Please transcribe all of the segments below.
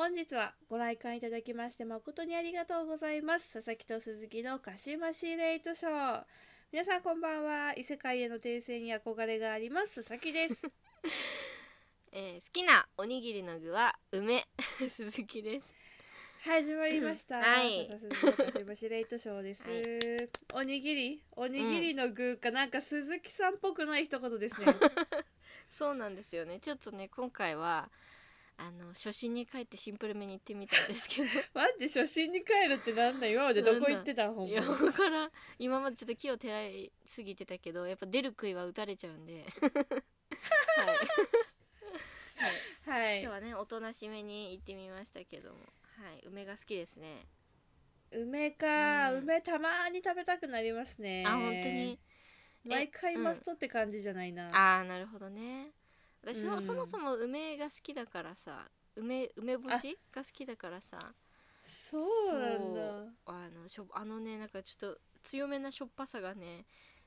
本日はご来館いただきまして誠にありがとうございます。佐々木と鈴木のカシマシレイトショー。皆さんこんばんは。異世界への転生に憧れがあります。佐々木です。えー好きなおにぎりの具は梅。鈴木です。始まりました、はい。シマシレイトショーです、はおにぎり？おにぎりの具か、なんか鈴木さんっぽくない一言ですね。そうなんですよね。ちょっとね今回はあの初心に帰ってシンプルめに言ってみたんですけど。マジ初心に帰るってなんだ？今までどこ行ってた？んほんいやまだから今までちょっと木を照らいすぎてたけどやっぱ出る杭は打たれちゃうんで。はい、はい。今日はねおとなしめに行ってみましたけども。はい。梅が好きですね。梅か、うん。梅たまに食べたくなりますね。あ本当に。毎回マストって感じじゃないな、ああなるほどね私も、うんそもそも梅が好きだからさ梅梅干しが好きだからさそうなんだ。そうあのしょあのねなんかちょっと強めなしょっぱさがね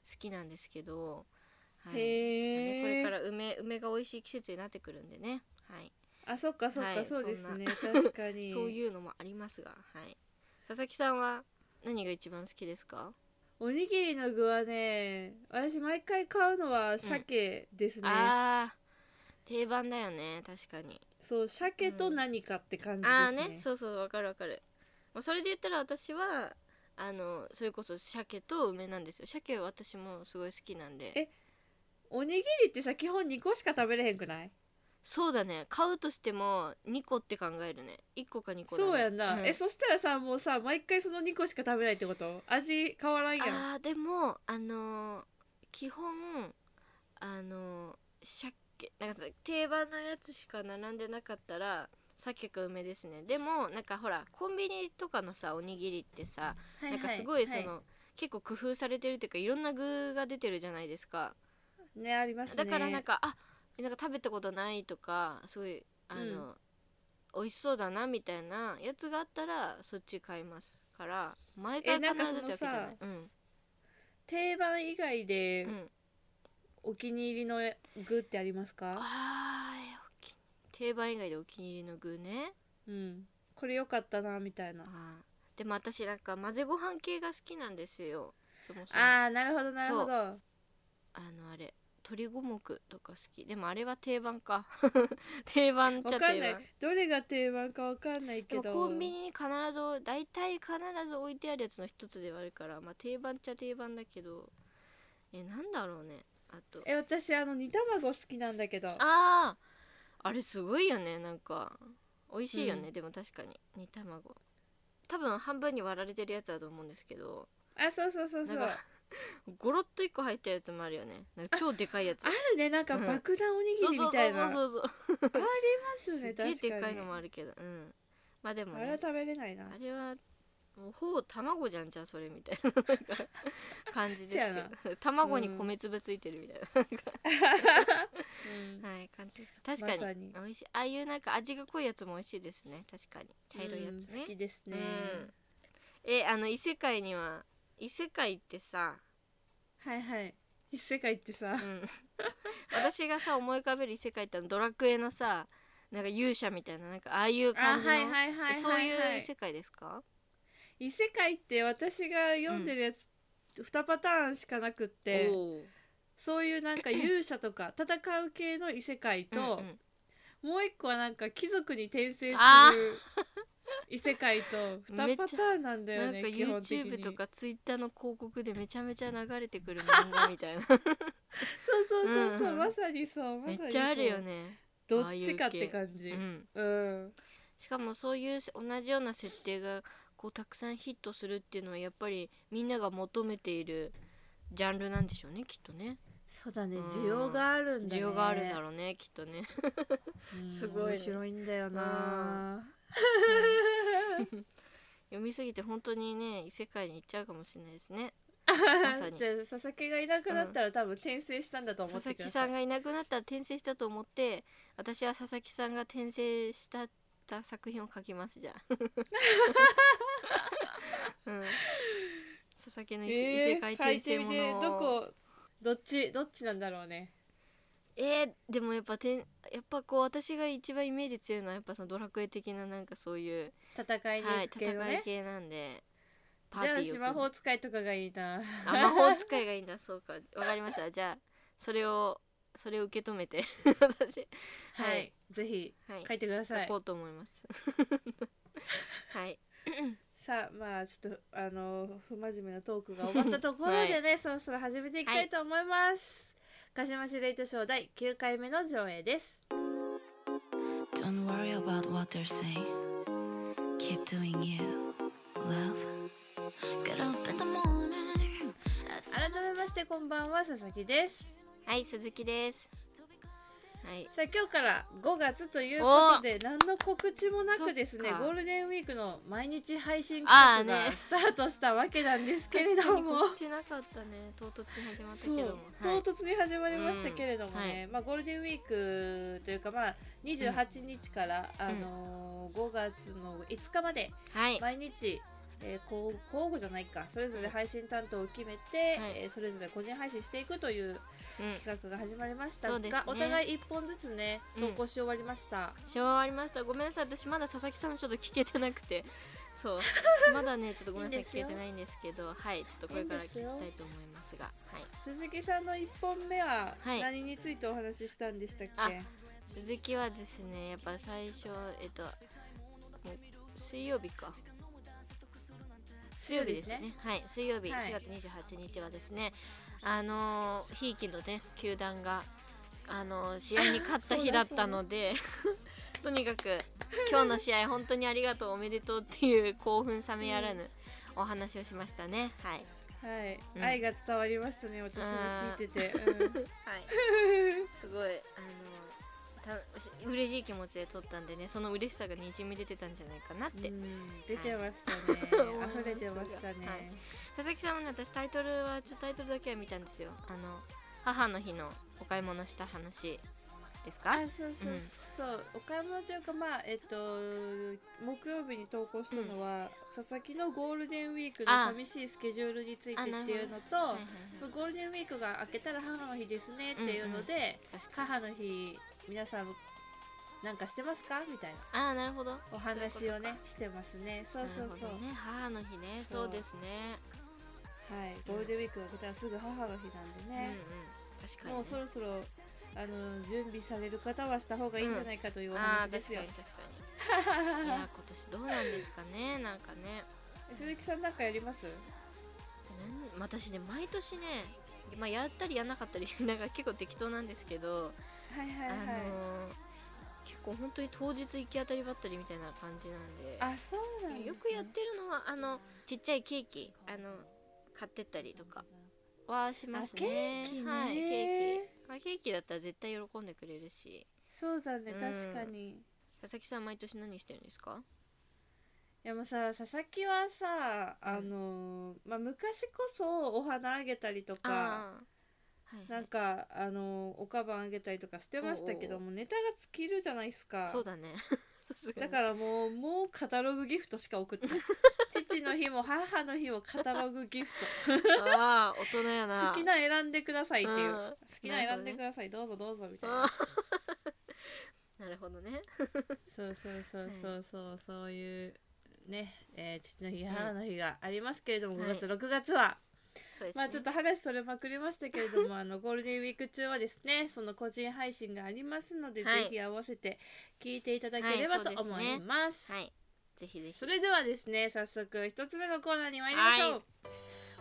好きなんですけど、はい。ねこれから梅梅が美味しい季節になってくるんでね、はい。あそっかそっか、はいそうですね。そ確かに。そういうのもありますが、はい、佐々木さんは何が一番好きですか、おにぎりの具はね私毎回買うのは鮭ですね、あー定番だよね確かに。そう鮭と何かって感じですね,、ああねそうそうわかるわかる、まあ、それで言ったら私はあのそれこそ鮭と梅なんですよ。鮭は私もすごい好きなんで。えおにぎりってさ基本2個しか食べれへんくない？そうだね。買うとしても2個って考えるね。1個か2個だ、ね、そうやんな、うん。えそしたらさもうさ毎回その2個しか食べないってこと？味変わらんやん。あーでもあのー基本あのー鮭なんかさ定番のやつしか並んでなかったら鮭か梅ですね。でもなんかほらコンビニとかのさおにぎりってさなんかすごいその、結構工夫されてるっていうかいろんな具が出てるじゃないですか。ねありますね。だからなんかあなんか食べたことないとかすごいあの、美味しそうだなみたいなやつがあったらそっち買いますから毎回必ずってわけじゃない。うん。定番以外でうんお気に入りの具ってありますか、あ定番以外でお気に入りの具ね。うん。これ良かったなみたいな。あー。でも私なんか混ぜご飯系が好きなんですよ。そもそも。あーなるほどなるほど。あのあれ鶏五目とか好き。でもあれは定番か。定番っちゃわかんない。定番どれが定番かわかんないけど。コンビニに必ず大体必ず置いてあるやつの一つではあるからまあ定番っちゃ定番だけど。えなんだろうねあと。え私あの煮卵好きなんだけど。あああれすごいよねなんか。美味しいよね、うん。でも確かに。煮卵。多分半分に割られてるやつだと思うんですけど。あそうそうそうそう。ゴロッと1個入ったやつもあるよね。超でかいやつ。るねなんかうん。爆弾おにぎそうそうりみたいな。ありそうそうそうますね すげえ確かにでかいのもあるけど。うん。まあでもね。あれは食べれないな。あれはもうほぼ卵じゃんじゃあそれみたいな感じですけど。卵に米粒ついてるみたいな、うん。はい感じです確かに,、まさに。美味しい。ああいうなんか味が濃いやつも美味しいですね。確かに。茶色いやつうんね好きですね。うん。えあの異世界には異世界ってさ、はいはい。異世界ってさ。うん、私がさ思い浮かべる異世界ってドラクエのさなんか勇者みたいななんかああいうあ感じの、はいはいそういうはい。異世界ですか？異世界って私が読んでるやつ、2パターンしかなくってそういうなんか勇者とか 戦う系の異世界と、うんうん。もう一個はなんか貴族に転生するあ異世界と2めっちゃパターンなんだよね基本的に。YouTube とか Twitter の広告でめちゃめちゃ流れてくる漫画みたいな。そうそうそうそう、うん。まさにそう。まさにそうめっちゃあるよね、どっちかって感じ。うん、うん。しかもそういう同じような設定がこうたくさんヒットするっていうのはやっぱりみんなが求めているジャンルなんでしょうねきっとね。そうだね。うん。需要があるんだね。需要があるんだろうねきっとね。うん すごいね。面白いんだよな。読みすぎて本当にね異世界に行っちゃうかもしれないですね。じゃあ佐々木がいなくなったら、多分転生したんだと思佐々木ってくださいさんがいなくなったら転生したと思って私は佐々木さんが転生したた作品を書きますじゃあ、うん、佐々木の異世界転生ものを。どこ？どっち？どっちなんだろうね。えー、でもやっぱてんやっぱこう私が一番イメージ強いのはやっぱそのドラクエ的ななんかそういう、戦いにはい、戦い系なんでパじゃあーティーよく。私魔法使いとかがいいな。あ魔法使いがいいんだ。そうか。わかりました。じゃあそれをそれを受け止めて 私。は、はいいぜひはい。書いてください。書こうと思います。はい。さあまあちょっとあの不真面目なトークが終わったところでね、そろそろ始めていきたいと思います、鹿島市レイトショー第9回目の上映です。Don't worry about what they're saying. Keep doing you, love. Get up in the morning. 改めましてこんばんは佐々木です。はい鈴木ですはい。さあ今日から5月ということで何の告知もなくですねゴールデンウィークの毎日配信企画がスタートしたわけなんですけれども。告知なかったね唐突に始まったけども唐突に始まりましたけれどもね、うん。まあ、ゴールデンウィークというか、まあ、28日から、あのー5月の5日まで毎日、えー、交交互じゃないか。それぞれ配信担当を決めて、はい。えーそれぞれ個人配信していくといううん企画が始まりました。が、そうですね。お互い1本ずつねうん。投稿し終わりました、し終わりました。ごめんなさい。私まだ佐々木さんのちょっと聞けてなくて。そう。まだねちょっとごめんなさい。聞けてないんですけど。はい。ちょっとこれから聞きたいと思いますが。はい。鈴木さんの1本目ははい。何についてお話ししたんでしたっけ、あ鈴木はですねやっぱ最初えっともう水曜日か水曜日ですね。はい。水曜日はい。4月28日はですね、あのーひいきのね球団があのー試合に勝った日だったので とにかく今日の試合本当にありがとうおめでとうっていう興奮冷めやらぬお話をしましたね。はい。はい、うん。愛が伝わりましたね私も聞いてて、うん。はい。すごいあのた嬉しい気持ちで撮ったんでねその嬉しさがにじみ出てたんじゃないかなって、うん出てましたね、は い溢れてましたね、はい佐々木さんもね私タイトルはちょっとタイトルだけは見たんですよ。あの母の日のお買い物した話ですか？あそうそうそう、お買い物というかまあえっと木曜日に投稿したのは、佐々木のゴールデンウィークのあ。寂しいスケジュールについてっていうのと、はいはいはいそうゴールデンウィークが明けたら母の日ですねっていうので、確かに。母の日皆さんなんかしてますか？みたいな。ああなるほど。お話をねしてますね。そうそうそう、ね。母の日ね。そう。ですね。はい。ゴールデンウィークが明けたらすぐ母の日なんでね、うんうん。確かに、ね、もうそろそろあの準備される方はした方がいいんじゃないかというお話ですよ。確かに、確かに。いや今年どうなんですかね？なんかね。鈴木さんなんかやります？私ね毎年ねまあやったりやんなかったりなんか結構適当なんですけどはいはいはい、あのー結構本当に当日行き当たりばったりみたいな感じなんで。あそうなんね。よくやってるのはあのちっちゃいケーキあの買ってったりとかはしますね。あケーキね。はいケーキ、まあ、ケーキだったら絶対喜んでくれるし。そうだねうん。確かに、い佐々木さん毎年何してるんですか？やもうさ佐々木はさあのーまあ昔こそお花あげたりとかはい、はないんかあのーおかばんあげたりとかしてましたけどもネタが尽きるじゃないですか。そうだね。さすがに。だからもうもうカタログギフトしか送ってない。父の日も母の日もカタログギフト。ああ大人やな。好きな選んでくださいっていう。うん。好きな選んでください、どうぞどうぞみたいな。なるほどね。そうそうそうそうそうそう。いうね、えー父の日母の日がありますけれども、はい。5月6月は、そうですね。まあちょっと話それまくりましたけれども あのゴールデンウィーク中はですねその個人配信がありますので、はい。ぜひ合わせて聞いていただければはいと思います。はいぜひぜひ。それではですね早速一つ目のコーナーに参りましょう、はい。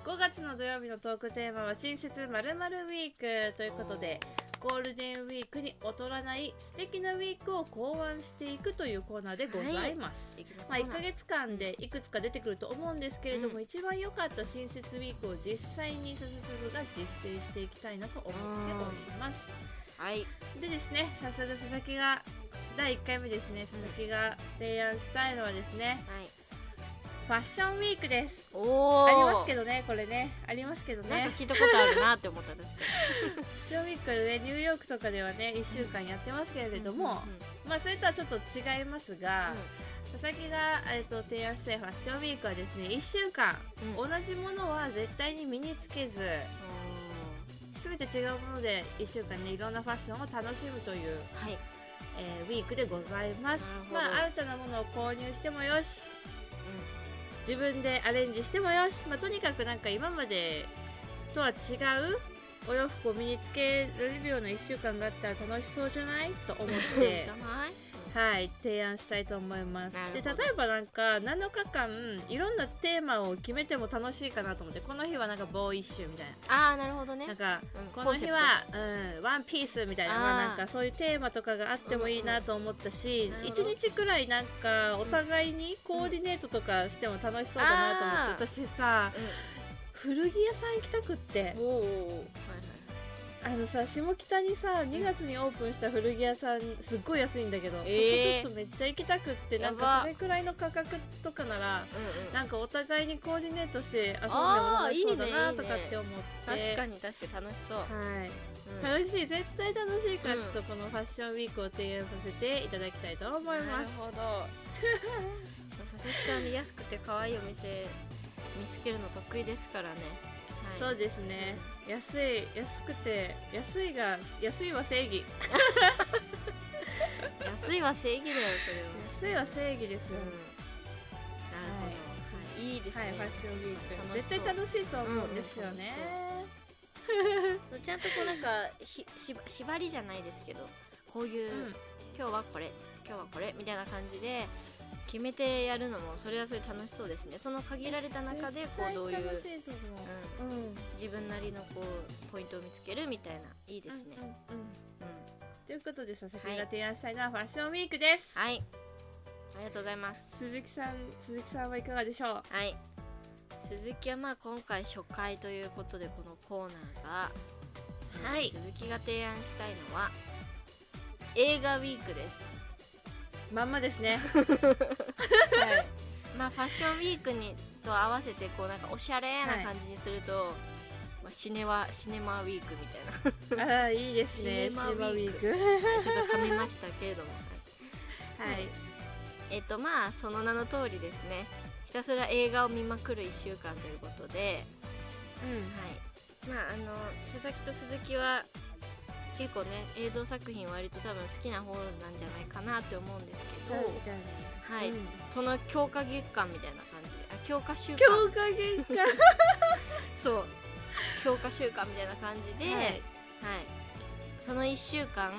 5月の土曜日のトークテーマは新設まるウィークということでゴールデンウィークに劣らない素敵なウィークを考案していくというコーナーでございます、まあ、1ヶ月間でいくつか出てくると思うんですけれども、うん。一番良かった新設ウィークを実際にすずすずが実践していきたいなと思っております。はい。でですね早速佐々木が第1回目ですね佐々木が提案したいのはですね、はい。ファッションウィークです。おおありますけどねこれね。ありますけどね。聞いたことあるなって思った確か ファッションウィークねニューヨークとかではね1週間やってますけれにども、うんうんまあそれとはちょっと違いますが、うん。佐々木が、えー、と提案したいファッションウィークはですね1週間、うん。同じものは絶対に身につけず全て違うもので1週間ねいろんなファッションを楽しむという、はい、えーウィークでございます。まあ新たなものを購入してもよし自分でアレンジしてもよし、まあ、とにかくなんか今までとは違うお洋服を身につけられるような1週間があったら楽しそうじゃない？と思っ、て。じゃない、はい提案したいと思います。で例えばなんか7日間いろんなテーマを決めても楽しいかなと思ってこの日はなんかボーイッシュみたいああなるほどね。ななんかうんこの日は、うん、ワンピースみたいなまあなんかそういうテーマとかがあってもいいなと思ったし、うんうん一日くらいなんかお互いにコーディネートとかしても楽しそうだなと思って、私さ古着屋さん行きたくって。うん、おおあのさ下北にさ2月にオープンした古着屋さんすっごい安いんだけど、えー。そこちょっとめっちゃ行きたくってなんかそれくらいの価格とかならうんうん。なんかお互いにコーディネートして遊んでもあー楽しそうだいいねいいねなとかって思って。確かに確かに楽しそう、はい。うん。楽しい絶対楽しいからうんちょっとこのファッションウィークを提案させていただきたいと思いなるますほど。佐々木さんに安くて可愛いお店見つけるの得意ですからね、はい、そうですね。安い安くて安いが安いは正義。安いは正義だよそれは。安いは正義ですよ、うん、なるほど、はい、いいですね、はいファッションウィーク。絶対楽しいと思うんですよね、そうちゃんとこうなんかひし縛りじゃないですけどこういう、うん。今日はこれ今日はこれみたいな感じで決めてやるのもそれはそれ楽しそうですね。その限られた中でこうどういう、自分なりのこうポイントを見つけるみたいないいですね、ということで佐々木が提案したいのはファッションウィークです、はい。ありがとうございます。鈴木さん鈴木さんはいかがでしょう？はい。鈴木はまあ今回初回ということでこのコーナーが、はい。鈴木が提案したいのは映画ウィークですまんまですね。はい、まあファッションウィークにと合わせてこうなんかおしゃれな感じにすると、まあ、シネワシネマウィークみたいな。ああいいですね。シネマウィーク。ちょっと噛みましたけれども、はい。はい。えっとまあその名の通りですね。ひたすら映画を見まくる1週間ということで、はい。まああの佐々木と鈴木は結構ね映像作品割と多分好きな方なんじゃないかなって思うんですけど、はい。うん。その強化月間みたいな感じ。であ強化週間。強化月間。そう。強化週間みたいな感じで、ははい。いその1週間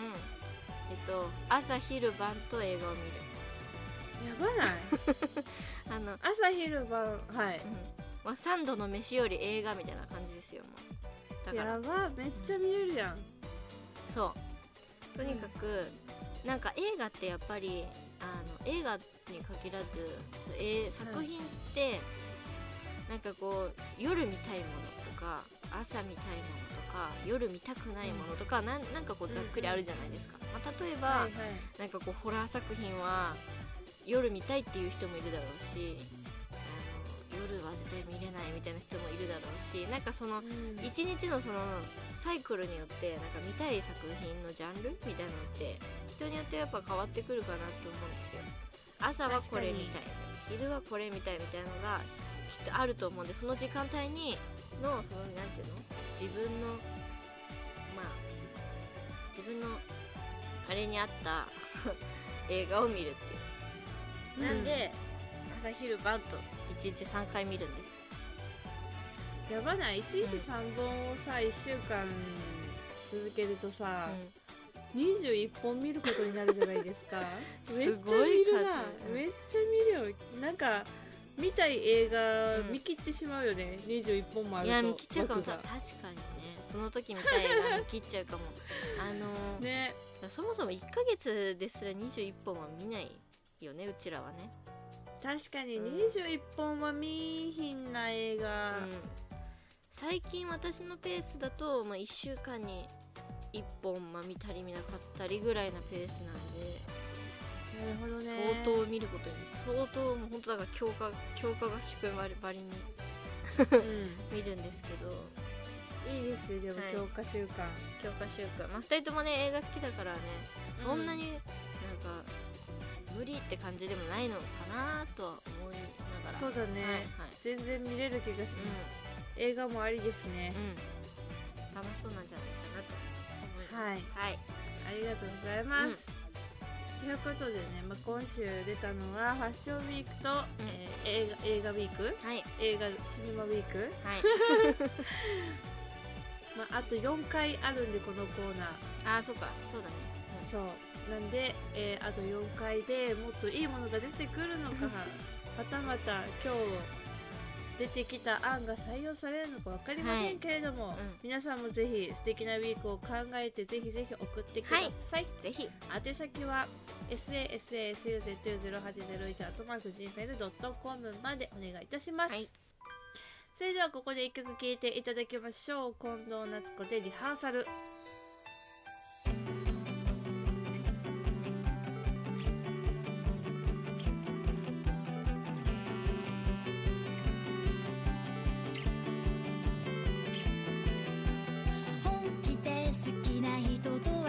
えっと朝昼晩と映画を見る。やばない。あの、うん朝昼晩はい。まあ、3度の飯より映画みたいな感じですよもう。だから。やばめっちゃ見れるやんそう。とにかく、なんか映画ってやっぱりあの映画に限らずそうえー作品って、なんかこう夜見たいものとか朝見たいものとか夜見たくないものとか、なんなんかこうざっくりあるじゃないですか、まあ、例えば、はいはい。なんかこうホラー作品は夜見たいっていう人もいるだろうしだろうしなんかそのうん。一日のそのサイクルによってなんか見たい作品のジャンルみたいなのって人によってやっぱ変わってくるかなと思うんですよ。朝はこれ見たい昼はこれ見たいみたいなのがきっとあると思うんでその時間帯にのそのなんていうの？自分のまあ自分のあれに合った 映画を見るっていう。なんで、朝昼晩と1日3回見るんですやばない？1日3本をさ1週間続けるとさ、21本見ることになるじゃないですか。めっちゃすごい見るな数。めっちゃ見るよ。なんか見たい映画うん見切ってしまうよね、21本もあると。いや見切っちゃうかも。さ枠確かにね。その時見たい映画見切っちゃうかも。あのね。そもそも1ヶ月ですら21本は見ないよねうちらはね、確かに。うん21本は見ひんな映画、うん、最近私のペースだと、まあ、1週間に1本、まあ、見たり見なかったりぐらいなペースなんでなるほどね。相当見ることに相当もう本当だから強化強化合宿ばりばりに 見るんですけど。うん、いいですよでもはい。強化習慣、強化週間まあ2人ともね映画好きだからねそんなになんか無理って感じでもないのかなとは思いながら。そうだね、はいはい。全然見れる気がします、映画もありですね、うん。楽しそうなんじゃないかなと思います。はい。はい、ありがとうございます、ということでね、まあ、今週出たのはファッションウィークと、えー映画映画ウィーク？はい。映画シネマウィーク、はい。まあ、あと4回あるんでこのコーナー。あーそうか。そうだね、そうなんで、えーあと4回でもっといいものが出てくるのか。またまた今日出てきた案が採用されるのか分かりませんけれども、うん。皆さんもぜひ素敵なウィークを考えてぜひぜひ送ってください、うん、ぜひ。宛先は sasasuzu0801-gmail.com までお願いいたします、はい。それではここで一曲聴いていただきましょう。近藤夏子でリハーサルな人と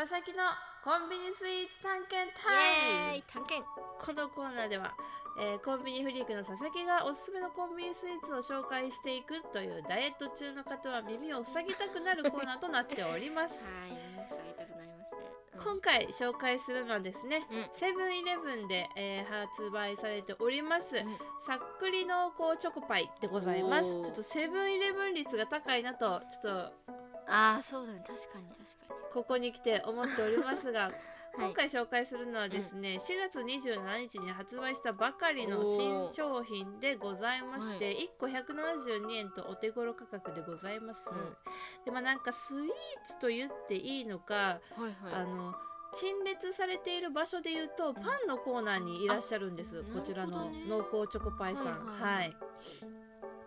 佐々木のコンビニスイーツ探検イタイム探検。このコーナーでは、えーコンビニフリークの佐々木がおすすめのコンビニスイーツを紹介していくというダイエット中の方は耳を塞ぎたくなるコーナーとなっております。はい耳塞ぎたくなりますね、うん今回紹介するのはですねうんセブンイレブンで、えー発売されております、うんさっくり濃厚チョコパイでございますちょっとセブンイレブン率が高いなとちょっとああそうだね。確かに確かここに来て思っておりますがに 今回紹介するのはですね、4月27日に発売したばかりの新商品でございまして、1個172円とお手頃価格でございます、うん。でまあなんかスイーツと言っていいのか、はいはい。あの陳列されている場所で言うとパンのコーナーにいらっしゃるんです、あこちらの濃厚チョコパイさん。はいははい。はい。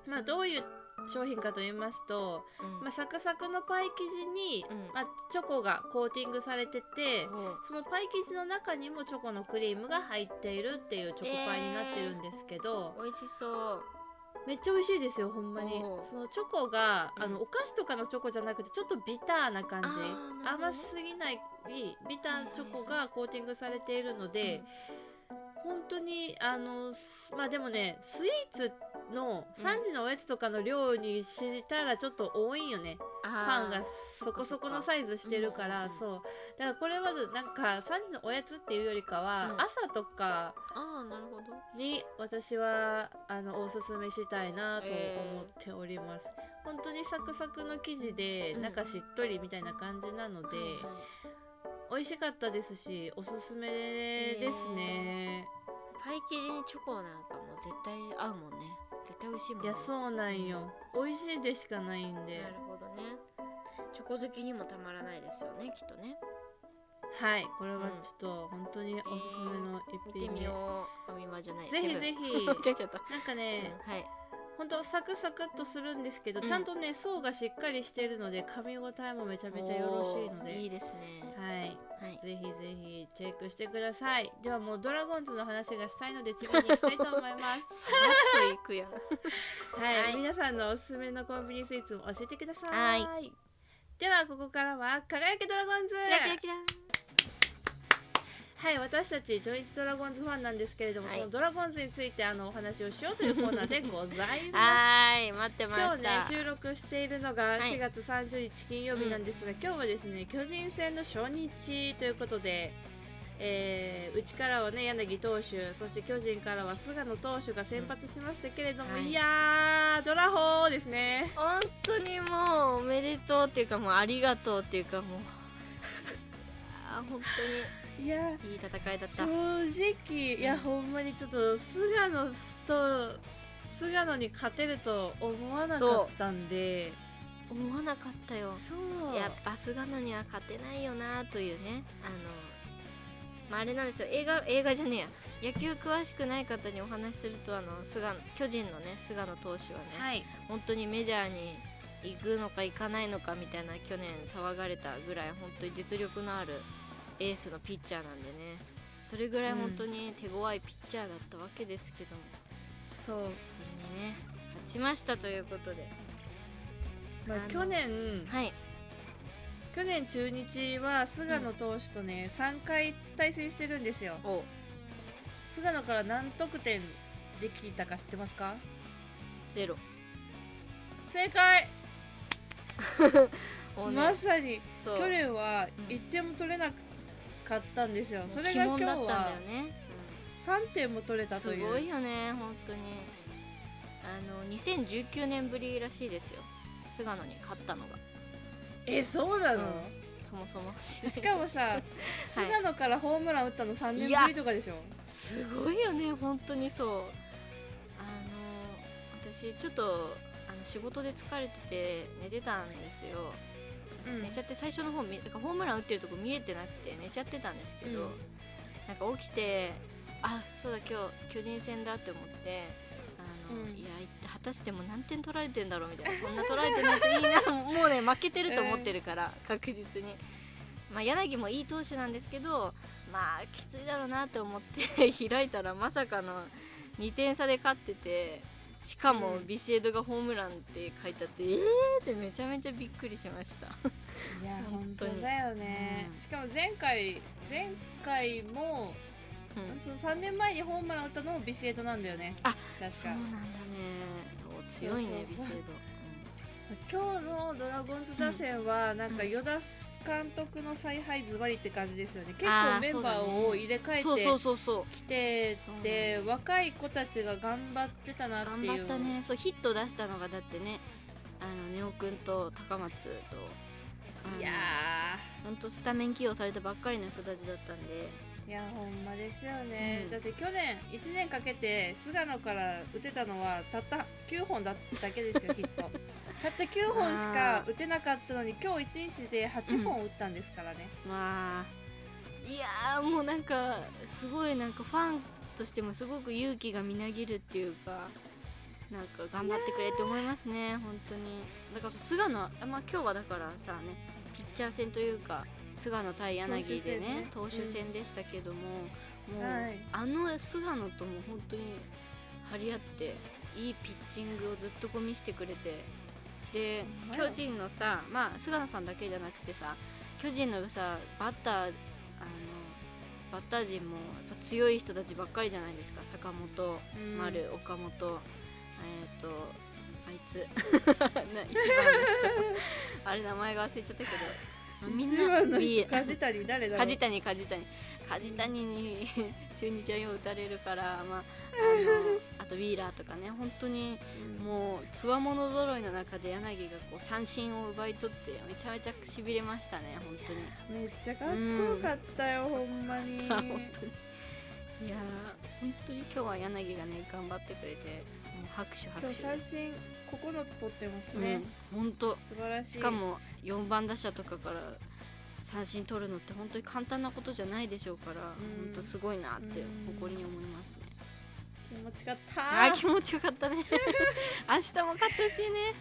まあどういう商品かと言いますと、うん。まあ、サクサクのパイ生地に、うん。まあ、チョコがコーティングされてて、そのパイ生地の中にもチョコのクリームが入っているっていうチョコパイになってるんですけど、美味しそう。めっちゃ美味しいですよほんまに。そのチョコが、あうん。のお菓子とかのチョコじゃなくてちょっとビターな感じ。甘すぎないビターチョコがコーティングされているので、本当にあのすまあでもねスイーツの3時のおやつとかの量にしたらちょっと多いんよね、パンがそこそこのサイズしてるからうんうんうん。そう。だからこれはなんか3時のおやつっていうよりかは、うん。朝とかに私はあのおすすめしたいなと思っております、本当にサクサクの生地でうん。中しっとりみたいな感じなので、美味しかったですしおすすめですね。パイ生地にチョコなんかも絶対合うもんね。絶対美味しいもんね。いやそうなんよ。美味しいでしかないんで。なるほどね。チョコ好きにもたまらないですよねきっとね。はい。これはうん。ちょっと本当におすすめの一見て品で、みよう。ファミマじゃない。ぜひぜひ。なんかね、うんはいほんとサクサクっとするんですけど、うん。ちゃんとね層がしっかりしてるので噛み応えもめちゃめちゃよろしいので。おーいいですね。はい。はい。ぜひぜひチェックしてください。ではもうドラゴンズの話がしたいので次に行きたいと思います。さらっといくやん。はい、はい。皆さんのおすすめのコンビニスイーツも教えてください。はではここからは輝けドラゴンズ。キラキラキラはい私たちジョイチドラゴンズファンなんですけれども、はい。そのドラゴンズについてあのお話をしようというコーナーでございます。はーい待ってま今日ね収録しているのがい。4月30日金曜日なんですが、今日はですね巨人戦の初日ということでえーうちからはね柳投手そして巨人からは菅野投手が先発しましたけれども、うんはい。い、やードラホーですね。本当にもうおめでとうっていうかもうありがとうっていうかもう あー本当にいい戦いだった。正直いやほんまにちょっと菅野と菅野に勝てると思わなかったんで。思わなかったよ。そう。やっぱ菅野には勝てないよなというね。あのまああれなんですよ。映画映画じゃねえや。野球詳しくない方にお話しするとあの菅野巨人のね菅野投手はね、はい。本当にメジャーに行くのか行かないのかみたいな去年騒がれたぐらい本当に実力のあるエースのピッチャーなんでね。それぐらい本当に手強いピッチャーだったわけですけども、そう、それにね勝ちましたということで。まあ去年はい。去年中日は菅野投手とね、3回対戦してるんですよ。お。菅野から何得点できたか知ってますか？ゼロ。正解！まさに。去年はうん。1点も取れなかったんですよ、それが今日はよね、3点も取れたという。ごいよね本当に。あの2019年ぶりらしいですよ。菅野に勝ったのが。えそうなの、うん。そもそも。しかもさ 菅野からホームラン打ったの3年ぶりとかでしょ？すごいよね本当にそう。あの私ちょっとあの仕事で疲れてて寝てたんですよ、うん。寝ちゃって最初の方見だからホームラン打ってるとこ見えてなくて寝ちゃってたんですけど、うん。なんか起きてあそうだ今日巨人戦だって思ってあの、うん。いや果たしても何点取られてんだろうみたいなそんな取られてないといいな もうね負けてると思ってるから、確実に。まあ、柳もいい投手なんですけどまあきついだろうなと思って 開いたらまさかの2点差で勝っててしかもうん。ビシエドがホームランって書いてあって、えーってめちゃめちゃびっくりしました。いや 本当に。本当だよね、うん。しかも前回前回も、うん。そう3年前にホームラン打ったのもビシエドなんだよね。あ確か。そうなんだね。お強いねビシエド。今日のドラゴンズ打線はなんかうん。与田監督の采配ズバリって感じですよね。結構メンバーを入れ替えてきてそうて若い子たちが頑張ってたなっていう。頑張ったね。そうヒット出したのがだってねあのネオくんと高松といやほんとスタメン起用されたばっかりの人たちだったんで。ーいやほんまですよね、うん。だって去年1年かけて菅野から打てたのはたった9本だっただけですよヒットたった9本しか打てなかったのに今日1日で8本打ったんですからね、まあいやーもうなんかすごいなんかファンとしてもすごく勇気がみなぎるっていうかなんか頑張ってくれって思いますね本当に。だから菅野あまあ今日はだからさねピッチャー戦というか菅野対柳でね投手戦でしたけども、もう、はい。あの菅野とも本当に張り合っていいピッチングをずっとこう見せてくれてで巨人のさまあ菅野さんだけじゃなくてさ巨人のさバッターあのバッター陣もやっぱ強い人たちばっかりじゃないですか。坂本、うん。丸岡本えっ、とあいつ。な一番 あれ名前が忘れちゃったけどみんな梶谷誰だろう？梶谷梶谷。梶谷に 中日はよう打たれるから、まあ、あの あとウィーラーとかね本当にうん。もうつわもの揃いの中で柳がこう三振を奪い取ってめちゃめちゃしびれましたね本当に。めっちゃかっこよかったよ、ほんまに。本当に。いやー本当に今日は柳がね頑張ってくれてもう拍手拍今日手三振9つ取ってますね、うん。本当。素晴らしい。しかも4番打者とかから三振取るのって本当に簡単なことじゃないでしょうから、ん。本当すごいなってうん。誇りに思いますね、気持ちかっあたー気持ちよかったね。明日も勝ってほしいね。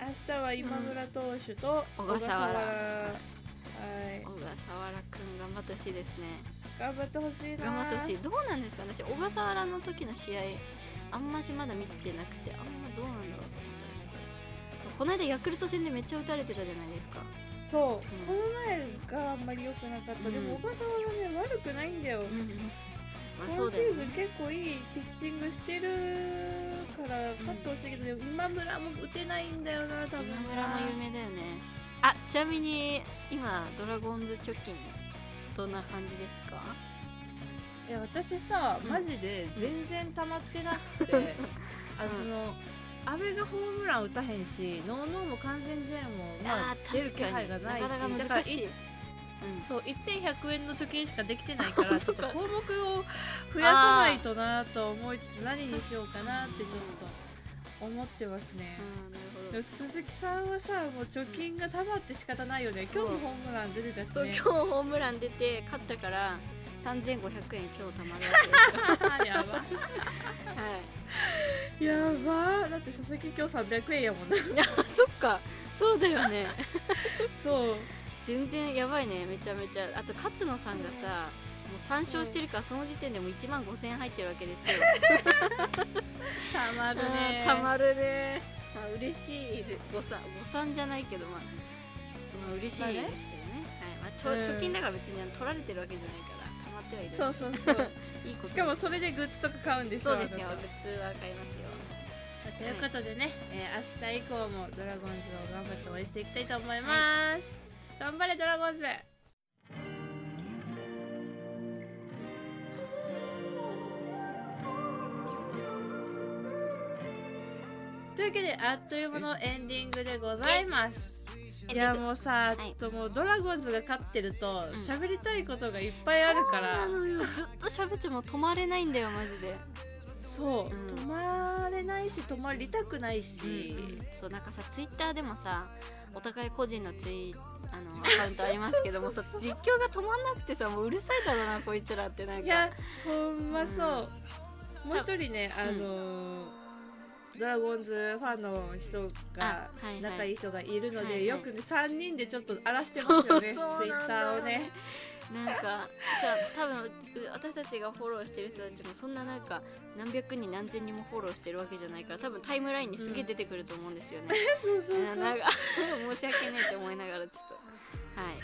明日は今村投手と小笠原。はい。小笠原くん頑張ってほしいですね。頑張ってほしいな。頑張ってほしい。どうなんですか私小笠原の時の試合あんましまだ見てなくてあんこの間ヤクルト戦でめっちゃ打たれてたじゃないですか。そう、ん。この前があんまり良くなかった、うん。でも小笠原ね悪くないんだよ、まあ今シーズン結構いいピッチングしてるから勝ってほしいけど、でも今村も打てないんだよな多分。今村も有名だよね。あちなみに今ドラゴンズ貯金どんな感じですか？いや私さうん。マジで全然溜まってなくて、あその阿部がホームラン打たへんしノーノーも完全試合もまあー出る気配がないしなかなだか難しい、いうん。そう1点100円の貯金しかできてないから ちょっと項目を増やさないとなと思いつつ何にしようかなってちょっと思ってますね。鈴木さんはさもう貯金が溜まって仕方ないよね。そう。今日もホームラン出てたしね。そう今日ホームラン出て勝ったから3500円今日貯まるわけですよ。やば。はい。やば。だって佐々木今日300円やもんな。いやそっか。そうだよね。そう。全然やばいね。めちゃめちゃ。あと勝野さんがさもう3勝してるからその時点でもう1万5000円入ってるわけですよ。たまるね。たまるね。あ嬉しいで誤算誤算じゃないけどまあ、まあ、嬉しいですけどね、はい。まあ、貯金だから別に取られてるわけじゃないからってはいる。そうそうそう。いいしかもそれでグッズとか買うんでしょ。そうですよ。あなた。普通は買いますよ。ということでね、えー明日以降もドラゴンズを頑張って応援していきたいと思います、頑張れドラゴンズ。というわけであっという間のエンディングでございますいやもうさ、い。ちょっともうドラゴンズが勝ってるとん。喋、りたいことがいっぱいあるから。ずっと喋っても止まれないんだよマジで。そう、うん。止まれないし止まりたくないし、そうなんかさツイッターでもさお互い個人のツイあのアカウントありますけど もさ実況が止まんなくてさもううるさいだろうなこいつらってなんか。いやほんまそう、もう一人ねあのードラゴンズファンの人が仲いい人がいるので、よくね3人でちょっと荒らしてますよねツイッターをね。なんかさ多分う私たちがフォローしてる人たちもそんななんか何百人何千人もフォローしてるわけじゃないから多分タイムラインにすげえ出てくると思うんですよね、そうそうそう。あなんか 申し訳ないって思いながらちょっとはい。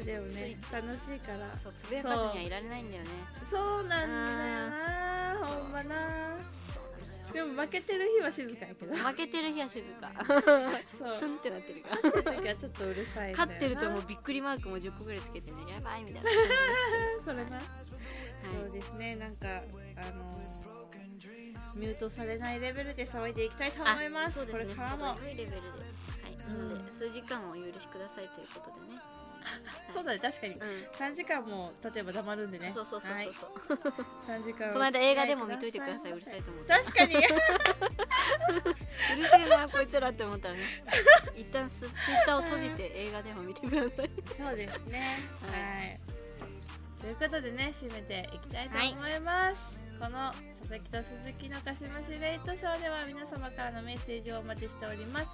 あでもね楽しいから。そうつぶやかずにはいられないんだよね。そうなんだよなほんまなでも負けてる日は静かやけど。負けてる日は静か。スンってなってるから。勝ってる時はちょっとうるさい勝ってるともうびっくりマークも10個ぐらいつけてね。やばいみたいな。それな。はそうですね。なんかあのーミュートされないレベルで騒いでいきたいと思います。そうですね。これからも。程よいレベルで。はい、うん。なので数時間をお許しくださいということでね そうだね確かに。う3時間も例えば黙るんでね。んそうそうそうはいそう、3時間。をその間映画でも見といてください。うるさいと思って確かに。うるせえなこいつらって思ったらね 一旦ツツイッターを閉じて映画でも見てください。そうですね。ははい。ということでね締めていきたいと思います、この佐々木と鈴木のかしましレイトショーでは皆様からのメッセージをお待ちしております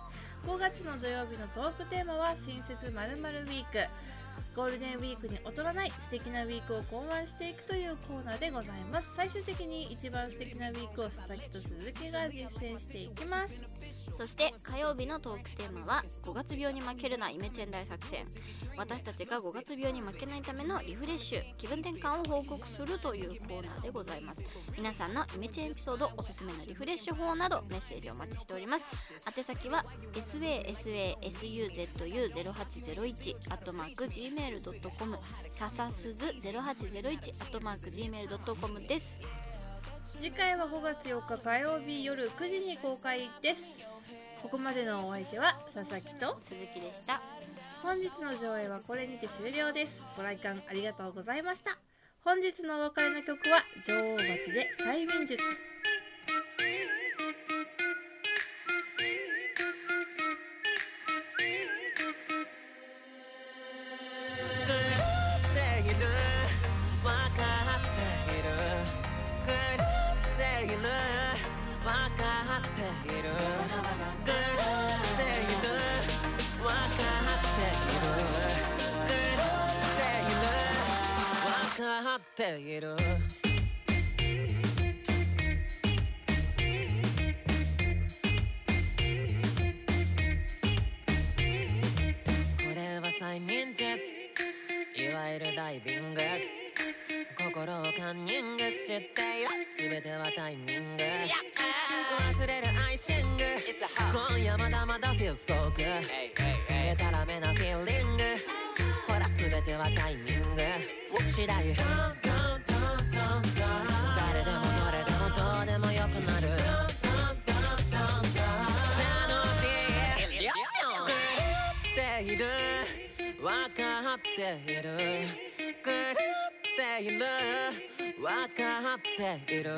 5月の土曜日のトークテーマは新設まるウィーク。ゴールデンウィークに劣らない素敵なウィークを考案していくというコーナーでございます。最終的に一番素敵なウィークを佐々木と鈴木が実践していきます。そして火曜日のトークテーマは5月病に負けるなイメチェン大作戦。私たちが5月病に負けないためのリフレッシュ気分転換を報告するというコーナーでございます。皆さんのイメチェンエピソードおすすめのリフレッシュ法などメッセージをお待ちしております。宛先は sasasuzu0801 アットマーク gmail.com ささすず0801アットマーク gmail.com です。次回は5月4日火曜日夜9時に公開です。ここまでのお相手は佐々木と鈴木でした。本日の上映はこれにて終了です。ご来館ありがとうございました。本日のお別れの曲は女王蜂で催眠術っている。分かっている。